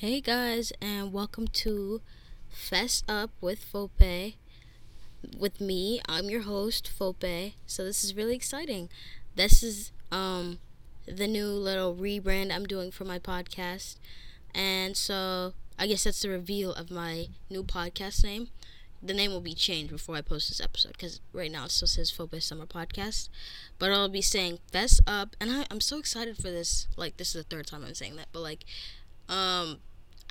Hey guys, and welcome to Fess Up with Fope. With me, I'm your host, Fope. So this is really exciting. This is um the new little rebrand I'm doing for my podcast. And so I guess that's the reveal of my new podcast name. The name will be changed before I post this episode because right now it still says Fope's Summer Podcast. But I'll be saying Fess Up, and I, I'm so excited for this. Like, this is the third time I'm saying that, but like, um,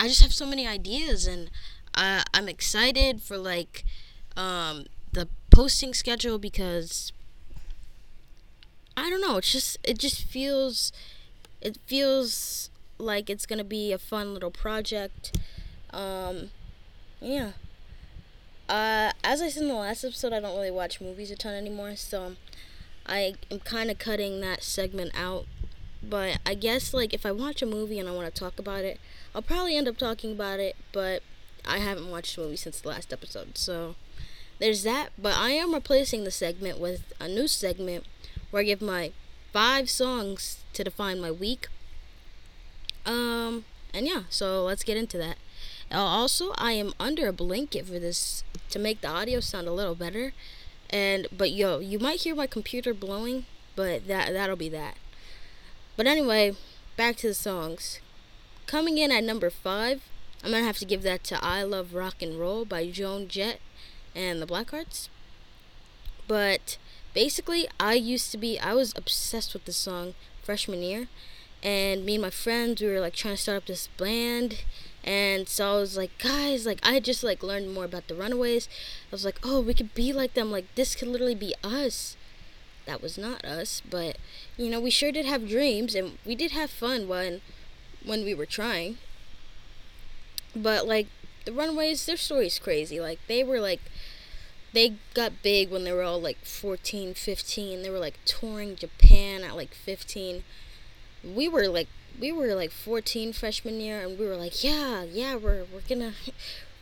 I just have so many ideas, and I, I'm excited for like um, the posting schedule because I don't know. It's just it just feels it feels like it's gonna be a fun little project. Um, yeah. Uh, as I said in the last episode, I don't really watch movies a ton anymore, so I am kind of cutting that segment out. But I guess like if I watch a movie and I want to talk about it, I'll probably end up talking about it, but I haven't watched a movie since the last episode, so there's that. But I am replacing the segment with a new segment where I give my five songs to define my week. Um, and yeah, so let's get into that. Uh, also, I am under a blanket for this to make the audio sound a little better. And but yo, you might hear my computer blowing, but that that'll be that. But anyway, back to the songs. Coming in at number five, I'm gonna have to give that to "I Love Rock and Roll" by Joan Jett and the Blackhearts. But basically, I used to be I was obsessed with this song freshman year, and me and my friends we were like trying to start up this band. And so I was like, guys, like I just like learned more about the Runaways. I was like, oh, we could be like them. Like this could literally be us. That was not us, but you know, we sure did have dreams, and we did have fun when when we were trying. But like the Runaways, their story's crazy. Like they were like they got big when they were all like 14, 15. They were like touring Japan at like 15. We were like we were like 14 freshman year and we were like, "Yeah, yeah, we're we're going to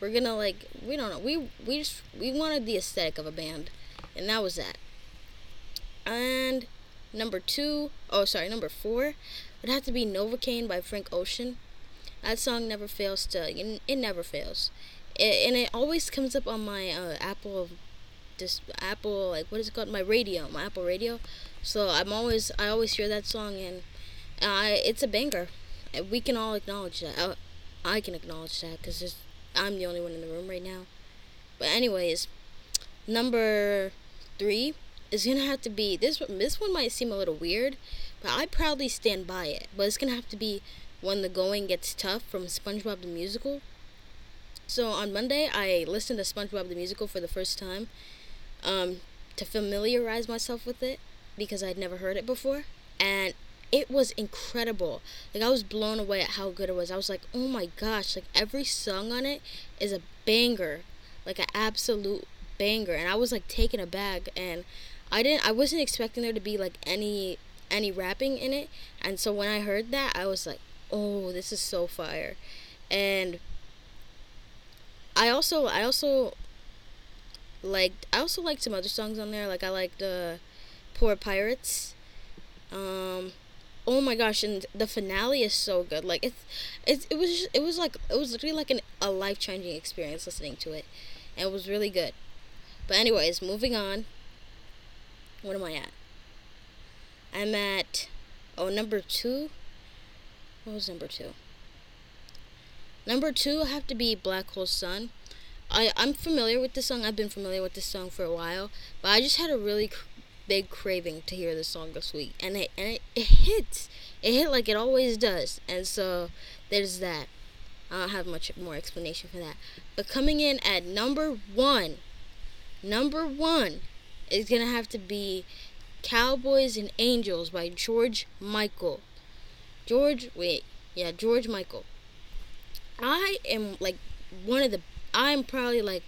we're going to like we don't know. We we just we wanted the aesthetic of a band." And that was that. And number 2, oh sorry, number 4 would have to be Novacane by Frank Ocean. That song never fails to, it never fails. It, and it always comes up on my uh, Apple, this Apple, like, what is it called? My radio, my Apple radio. So I'm always, I always hear that song and uh, it's a banger. We can all acknowledge that. I, I can acknowledge that because I'm the only one in the room right now. But anyways, number three is gonna have to be this. This one might seem a little weird, but I proudly stand by it. But it's gonna have to be when the going gets tough from SpongeBob the Musical. So on Monday, I listened to SpongeBob the Musical for the first time um, to familiarize myself with it because I'd never heard it before, and it was incredible. Like I was blown away at how good it was. I was like, oh my gosh! Like every song on it is a banger, like an absolute banger, and I was like taken aback and. I didn't I wasn't expecting there to be like any any rapping in it. And so when I heard that, I was like, "Oh, this is so fire." And I also I also like I also liked some other songs on there. Like I liked uh Poor Pirates. Um oh my gosh and the finale is so good like it's, it's it was just, it was like it was literally like an, a life-changing experience listening to it and it was really good but anyways moving on what am i at I'm at oh number two. What was number two? Number two have to be Black Hole Sun. I I'm familiar with this song. I've been familiar with this song for a while, but I just had a really cr- big craving to hear this song this week, and it and it, it hits. It hit like it always does, and so there's that. I don't have much more explanation for that. But coming in at number one, number one is gonna have to be Cowboys and Angels by George Michael. George, wait, yeah, George Michael. I am like one of the. I'm probably like,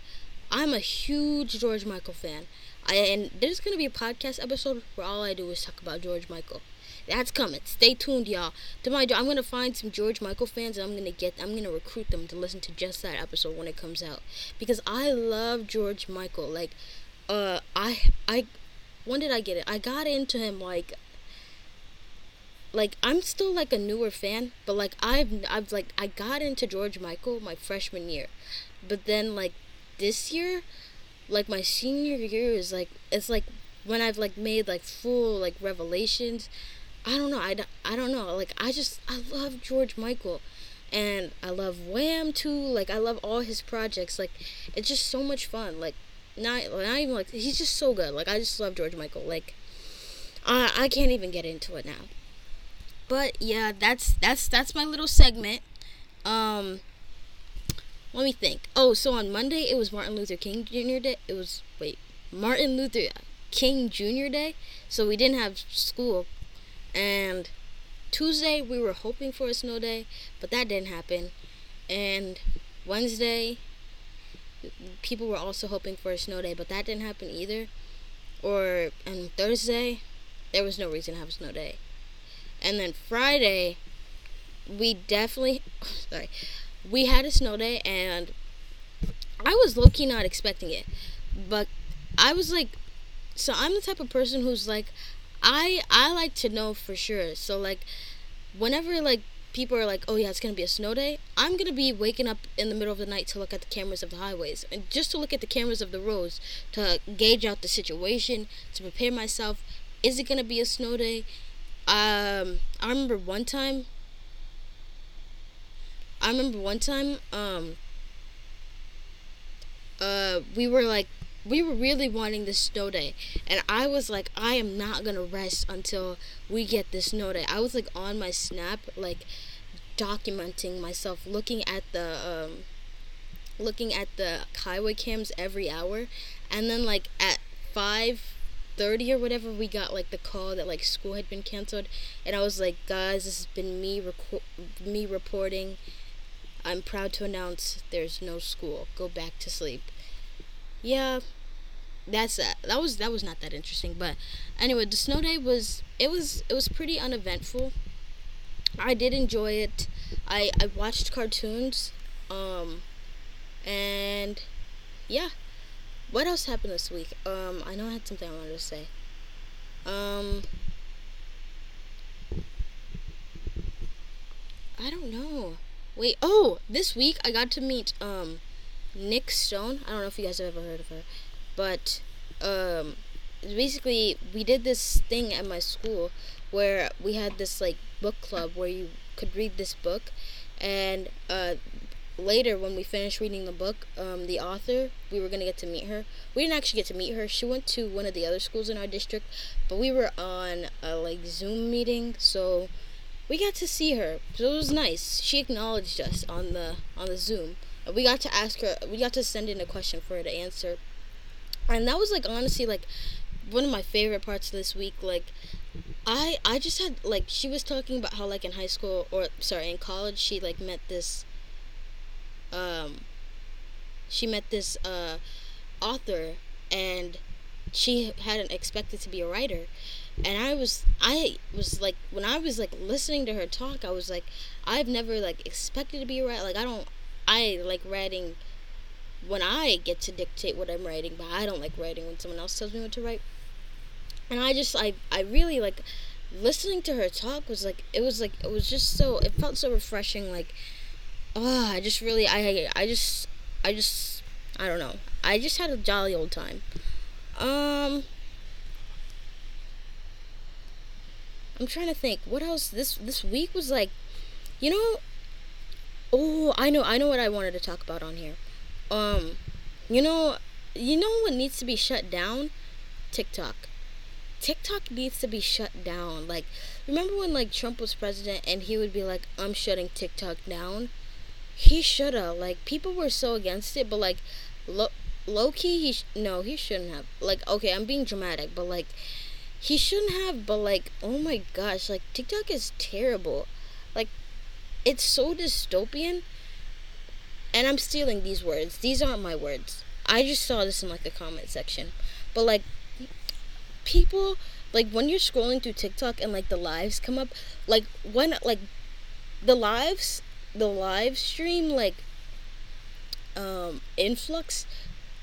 I'm a huge George Michael fan. I and there's gonna be a podcast episode where all I do is talk about George Michael. That's coming. Stay tuned, y'all. To my, I'm gonna find some George Michael fans, and I'm gonna get, I'm gonna recruit them to listen to just that episode when it comes out because I love George Michael. Like, uh, I, I when did I get it? I got into him like like I'm still like a newer fan, but like I've I've like I got into George Michael my freshman year, but then like this year, like my senior year is like it's like when I've like made like full like revelations. I don't know. I, I don't know. Like I just I love George Michael, and I love Wham too. Like I love all his projects. Like it's just so much fun. Like not not even like he's just so good. Like I just love George Michael. Like I I can't even get into it now. But yeah, that's that's that's my little segment. Um let me think. Oh, so on Monday it was Martin Luther King Jr. Day. It was wait, Martin Luther King Jr. Day. So we didn't have school. And Tuesday we were hoping for a snow day, but that didn't happen. And Wednesday people were also hoping for a snow day, but that didn't happen either. Or and Thursday there was no reason to have a snow day. And then Friday, we definitely, sorry, we had a snow day, and I was low-key not expecting it, but I was like, so I'm the type of person who's like, I I like to know for sure. So like, whenever like people are like, oh yeah, it's gonna be a snow day, I'm gonna be waking up in the middle of the night to look at the cameras of the highways and just to look at the cameras of the roads to gauge out the situation, to prepare myself. Is it gonna be a snow day? Um, I remember one time. I remember one time. Um. Uh, we were like, we were really wanting this snow day, and I was like, I am not gonna rest until we get this snow day. I was like on my snap, like documenting myself, looking at the um, looking at the highway cams every hour, and then like at five 30 or whatever we got like the call that like school had been canceled and i was like guys this has been me reco- me reporting. I'm proud to announce there's no school. Go back to sleep yeah that's that that was that was not that interesting but anyway the snow day was it was it was pretty uneventful i did enjoy it i i watched cartoons um and yeah what else happened this week? Um, I know I had something I wanted to say. Um, I don't know. Wait, oh, this week I got to meet um Nic Stone. I don't know if you guys have ever heard of her, but um basically we did this thing at my school where we had this like book club where you could read this book and uh later when we finished reading the book um, the author we were to get to meet her. We didn't actually get to meet her. She went to one of the other schools in our district but we were on a like zoom meeting so we got to see her. So it was nice. She acknowledged us on the on the zoom we got to ask her we got to send in a question for her to answer. And that was like honestly like one of my favorite parts of this week like i i just had like she was talking about how like in high school or sorry in college she like met this um, she met this uh, author and she hadn't expected to be a writer. And i was i was like when i was like listening to her talk i was like i've never like expected to be a writer like i don't i like writing when i get to dictate what i'm writing but i don't like writing when someone else tells me what to write and i just i i really like listening to her talk was like it was like it was just so it felt so refreshing like oh, I just really, I, I just, I just, I don't know. I just had a jolly old time. Um, I'm trying to think. What else? This this week was like, you know. Oh, I know, I know what I wanted to talk about on here. Um, you know, you know what needs to be shut down? TikTok. TikTok needs to be shut down. Like, remember when like Trump was president and he would be like, "I'm shutting TikTok down." he should have like people were so against it, but like low low key he sh- no he shouldn't have like okay I'm being dramatic, but like he shouldn't have. But like oh my gosh, like TikTok is terrible, like it's so dystopian. And I'm stealing these words. These aren't my words. I just saw this in like the comment section, but like people like when you're scrolling through TikTok and like the lives come up, like when like the lives the live stream like um influx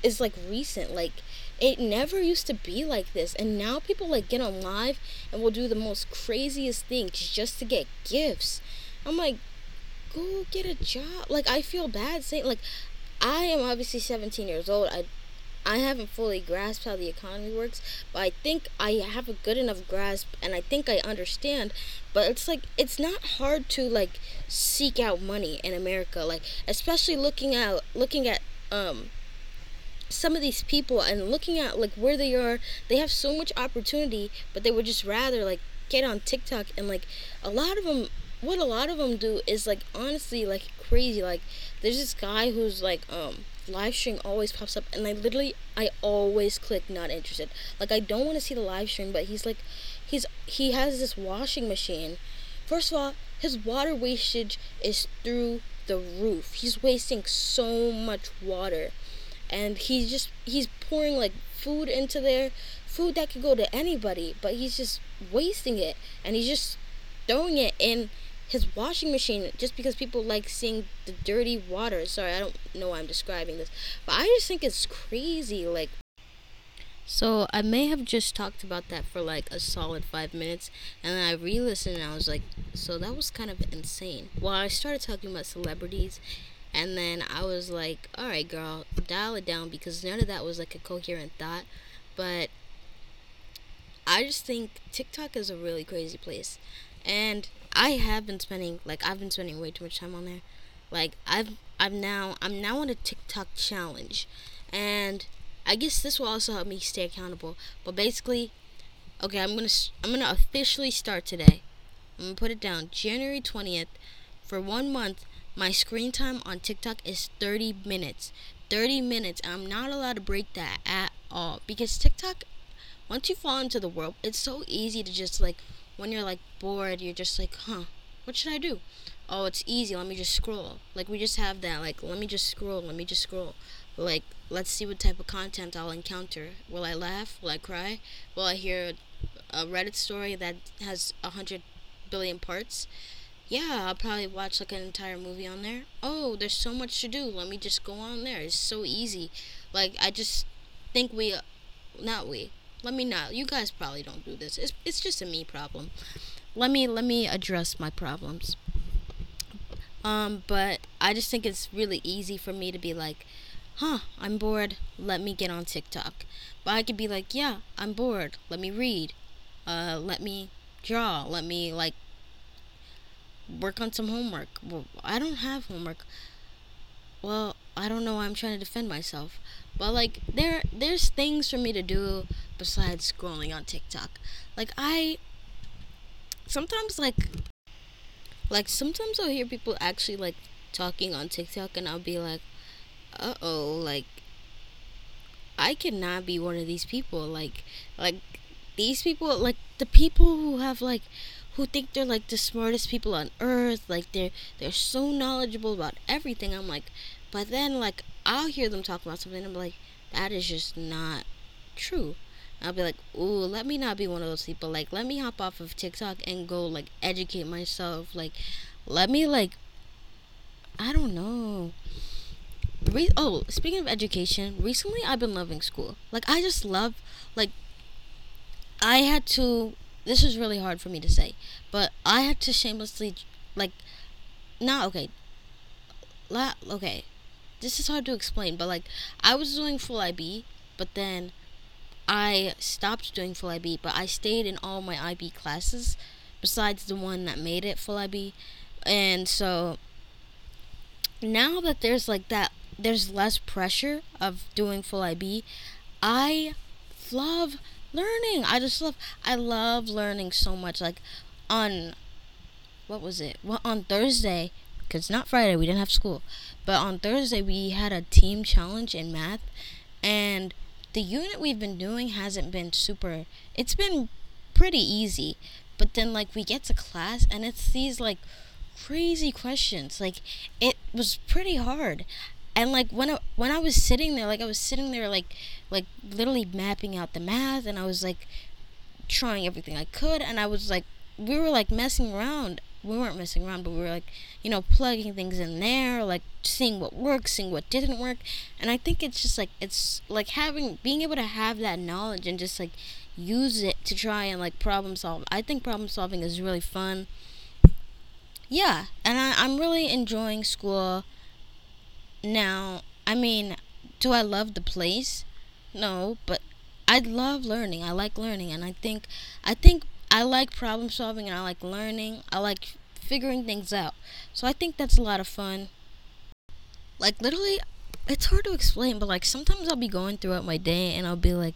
is like recent like it never used to be like this and now people like get on live and will do the most craziest things just to get gifts i'm like go get a job. Like i feel bad saying like i am obviously 17 years old. I I haven't fully grasped how the economy works, but I think I have a good enough grasp and I think I understand. But it's like it's not hard to like seek out money in America, like especially looking at looking at um some of these people and looking at like where they are, they have so much opportunity, but they would just rather like get on TikTok and like a lot of them what a lot of them do is like honestly like crazy like there's this guy who's like um live stream always pops up and I literally I always click not interested. Like I don't want to see the live stream, but he's like he's he has this washing machine. First of all, his water wastage is through the roof. He's wasting so much water. And he's just he's pouring like food into there, food that could go to anybody, but he's just wasting it and he's just throwing it in his washing machine just because people like seeing the dirty water. Sorry, I don't know why I'm describing this, but I just think it's crazy. Like, so I may have just talked about that for like a solid five minutes, and then I re-listened and I was like, so that was kind of insane. Well, I started talking about celebrities, and then I was like, all right, girl, dial it down because none of that was like a coherent thought, but. I just think TikTok is a really crazy place. And I have been spending like I've been spending way too much time on there. Like I've I'm now I'm now on a TikTok challenge, and I guess this will also help me stay accountable. But basically, okay, I'm gonna I'm gonna officially start today. I'm gonna put it down January twentieth. For one month, my screen time on TikTok is 30 minutes. 30 minutes. I'm not allowed to break that at all because TikTok, once you fall into the world, it's so easy to just like when you're like bored, you're just like, huh, what should I do? Oh, it's easy. Let me just scroll. Like we just have that. Like let me just scroll. Let me just scroll. Like let's see what type of content I'll encounter. Will I laugh? Will I cry? Will I hear a Reddit story that has a hundred billion parts? Yeah, I'll probably watch like an entire movie on there. Oh, there's so much to do. Let me just go on there. It's so easy. Like I just think we, not we, let me not. You guys probably don't do this. It's it's just a me problem. Let me let me address my problems. Um, but I just think it's really easy for me to be like, huh, I'm bored. Let me get on TikTok. But I could be like, yeah, I'm bored. Let me read. Uh, let me draw. Let me like work on some homework. Well, I don't have homework. Well, I don't know why I'm trying to defend myself. But like there there's things for me to do besides scrolling on TikTok. Like I sometimes like like sometimes I'll hear people actually like talking on TikTok and I'll be like, "Uh oh, like I cannot be one of these people." Like like these people like the people who have like who think they're like the smartest people on earth, like they're they're so knowledgeable about everything. I'm like, but then like I'll hear them talk about something and I'm like, that is just not true. I'll be like, ooh, let me not be one of those people. Like, let me hop off of TikTok and go like educate myself. Like, let me like, I don't know. Re- oh, speaking of education, recently I've been loving school. Like, I just love like. I had to. This is really hard for me to say, but I had to shamelessly, like, not okay. La- okay, this is hard to explain, but like, I was doing full IB, but then I stopped doing full IB, but I stayed in all my IB classes besides the one that made it full IB. And so now that there's like that there's less pressure of doing full IB, I love learning. I just love I love learning so much like on what was it? Well, on Thursday, cuz not Friday, we didn't have school. But on Thursday we had a team challenge in math and the unit we've been doing hasn't been super it's been pretty easy. But then like we get to class and it's these like crazy questions. Like it was pretty hard. And like when I when I was sitting there like I was sitting there like like literally mapping out the math and I was like trying everything I could and I was like we were like messing around we weren't messing around, but we were like, you know, plugging things in there, like seeing what works, seeing what didn't work. And I think it's just like it's like having being able to have that knowledge and just like use it to try and like problem solve. I think problem solving is really fun. Yeah, and I, I'm really enjoying school now. I mean, do I love the place? No, but I love learning. I like learning, and I think I think I like problem solving, and I like learning. I like figuring things out. So I think that's a lot of fun. Like literally, it's hard to explain, but like sometimes I'll be going throughout my day, and I'll be like,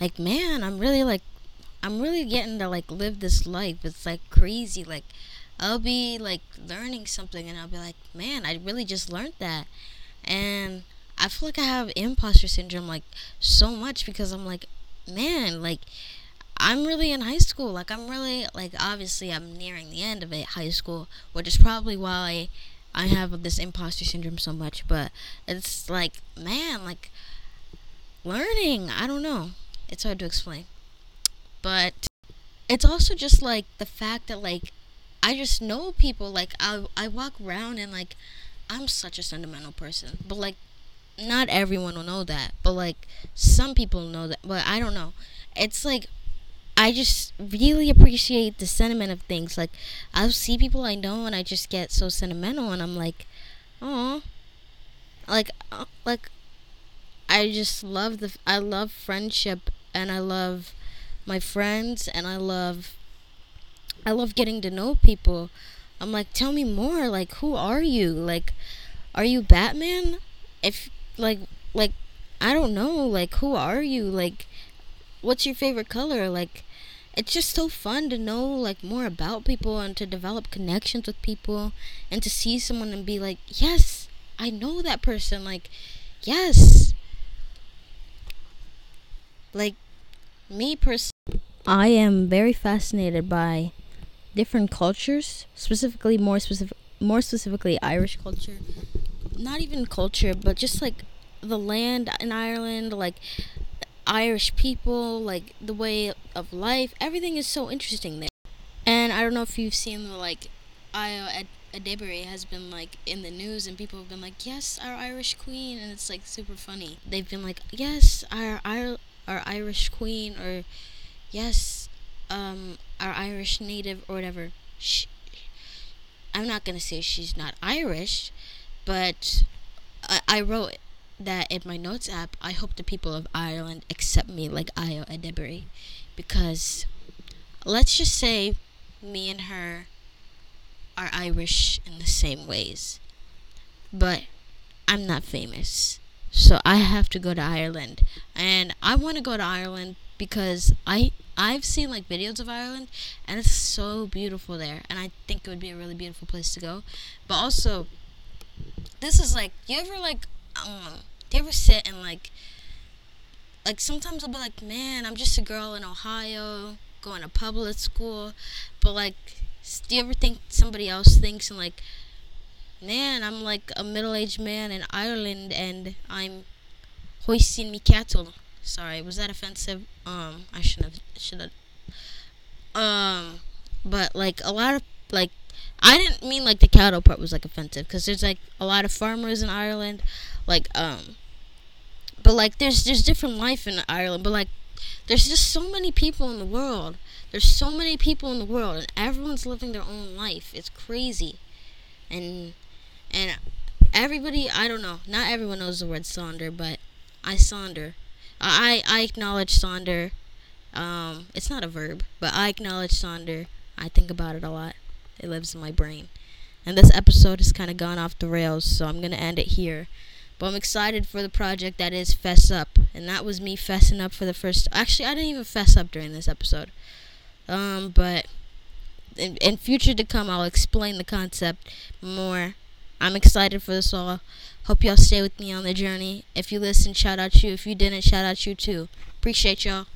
like man, I'm really like, I'm really getting to like live this life. It's like crazy. Like I'll be like learning something, and I'll be like, man, I really just learned that, and I feel like I have imposter syndrome like so much because I'm like, man, like I'm really in high school. Like I'm really like obviously I'm nearing the end of it, high school, which is probably why I have this imposter syndrome so much. But it's like, man, like learning. I don't know. It's hard to explain. But it's also just like the fact that like I just know people. Like I I walk around and like I'm such a sentimental person, but like not everyone will know that, but like some people know that, but I don't know. It's like I just really appreciate the sentiment of things. Like I'll see people I know and I just get so sentimental and I'm like, "Oh." Like uh, like I just love the I love friendship and I love my friends and I love I love getting to know people. I'm like, "Tell me more. Like who are you? Like are you Batman?" If like like I don't know, like who are you? Like what's your favorite color? Like it's just so fun to know like more about people and to develop connections with people and to see someone and be like, "Yes, I know that person." Like, "Yes." Like me personally, I am very fascinated by different cultures, specifically more specific more specifically Irish culture not even culture, but just like the land in Ireland, like Irish people, like the way of life. Everything is so interesting there. And I don't know if you've seen the like Ayo Edebiri has been like in the news and people have been like, "Yes, our Irish queen," and it's like super funny. They've been like, "Yes, our our, our Irish queen," or "Yes, um, our Irish native," or whatever. She, I'm not gonna say she's not Irish, but I, I wrote that in my notes app. I hope the people of Ireland accept me like Ayo Edebiri, because let's just say me and her are Irish in the same ways, but I'm not famous. So I have to go to Ireland, and I want to go to Ireland because I I've seen like videos of Ireland, and it's so beautiful there, and I think it would be a really beautiful place to go. But also, this is like you ever like um do you ever sit and like like sometimes I'll be like, man, I'm just a girl in Ohio going to public school, but like, do you ever think somebody else thinks and like, man, I'm like a middle-aged man in Ireland and I'm hoisting me cattle. Sorry, was that offensive? Um, I shouldn't have. Should have. Um, but like a lot of like I didn't mean like the cattle part was like offensive because there's like a lot of farmers in Ireland, like um, but like there's there's different life in Ireland, but like there's just so many people in the world. There's so many people in the world, and everyone's living their own life. It's crazy, and and everybody I don't know. Not everyone knows the word sonder, but I sonder. I I acknowledge sonder. Um, it's not a verb, but I acknowledge sonder. I think about it a lot. It lives in my brain. And this episode has kind of gone off the rails, so I'm going to end it here. But I'm excited for the project that is Fess Up. And that was me fessing up for the first. Actually, I didn't even fess up during this episode. Um, but in, in future to come, I'll explain the concept more. I'm excited for this all. Hope y'all stay with me on the journey. If you listen, shout out you. If you didn't, shout out you too. Appreciate y'all.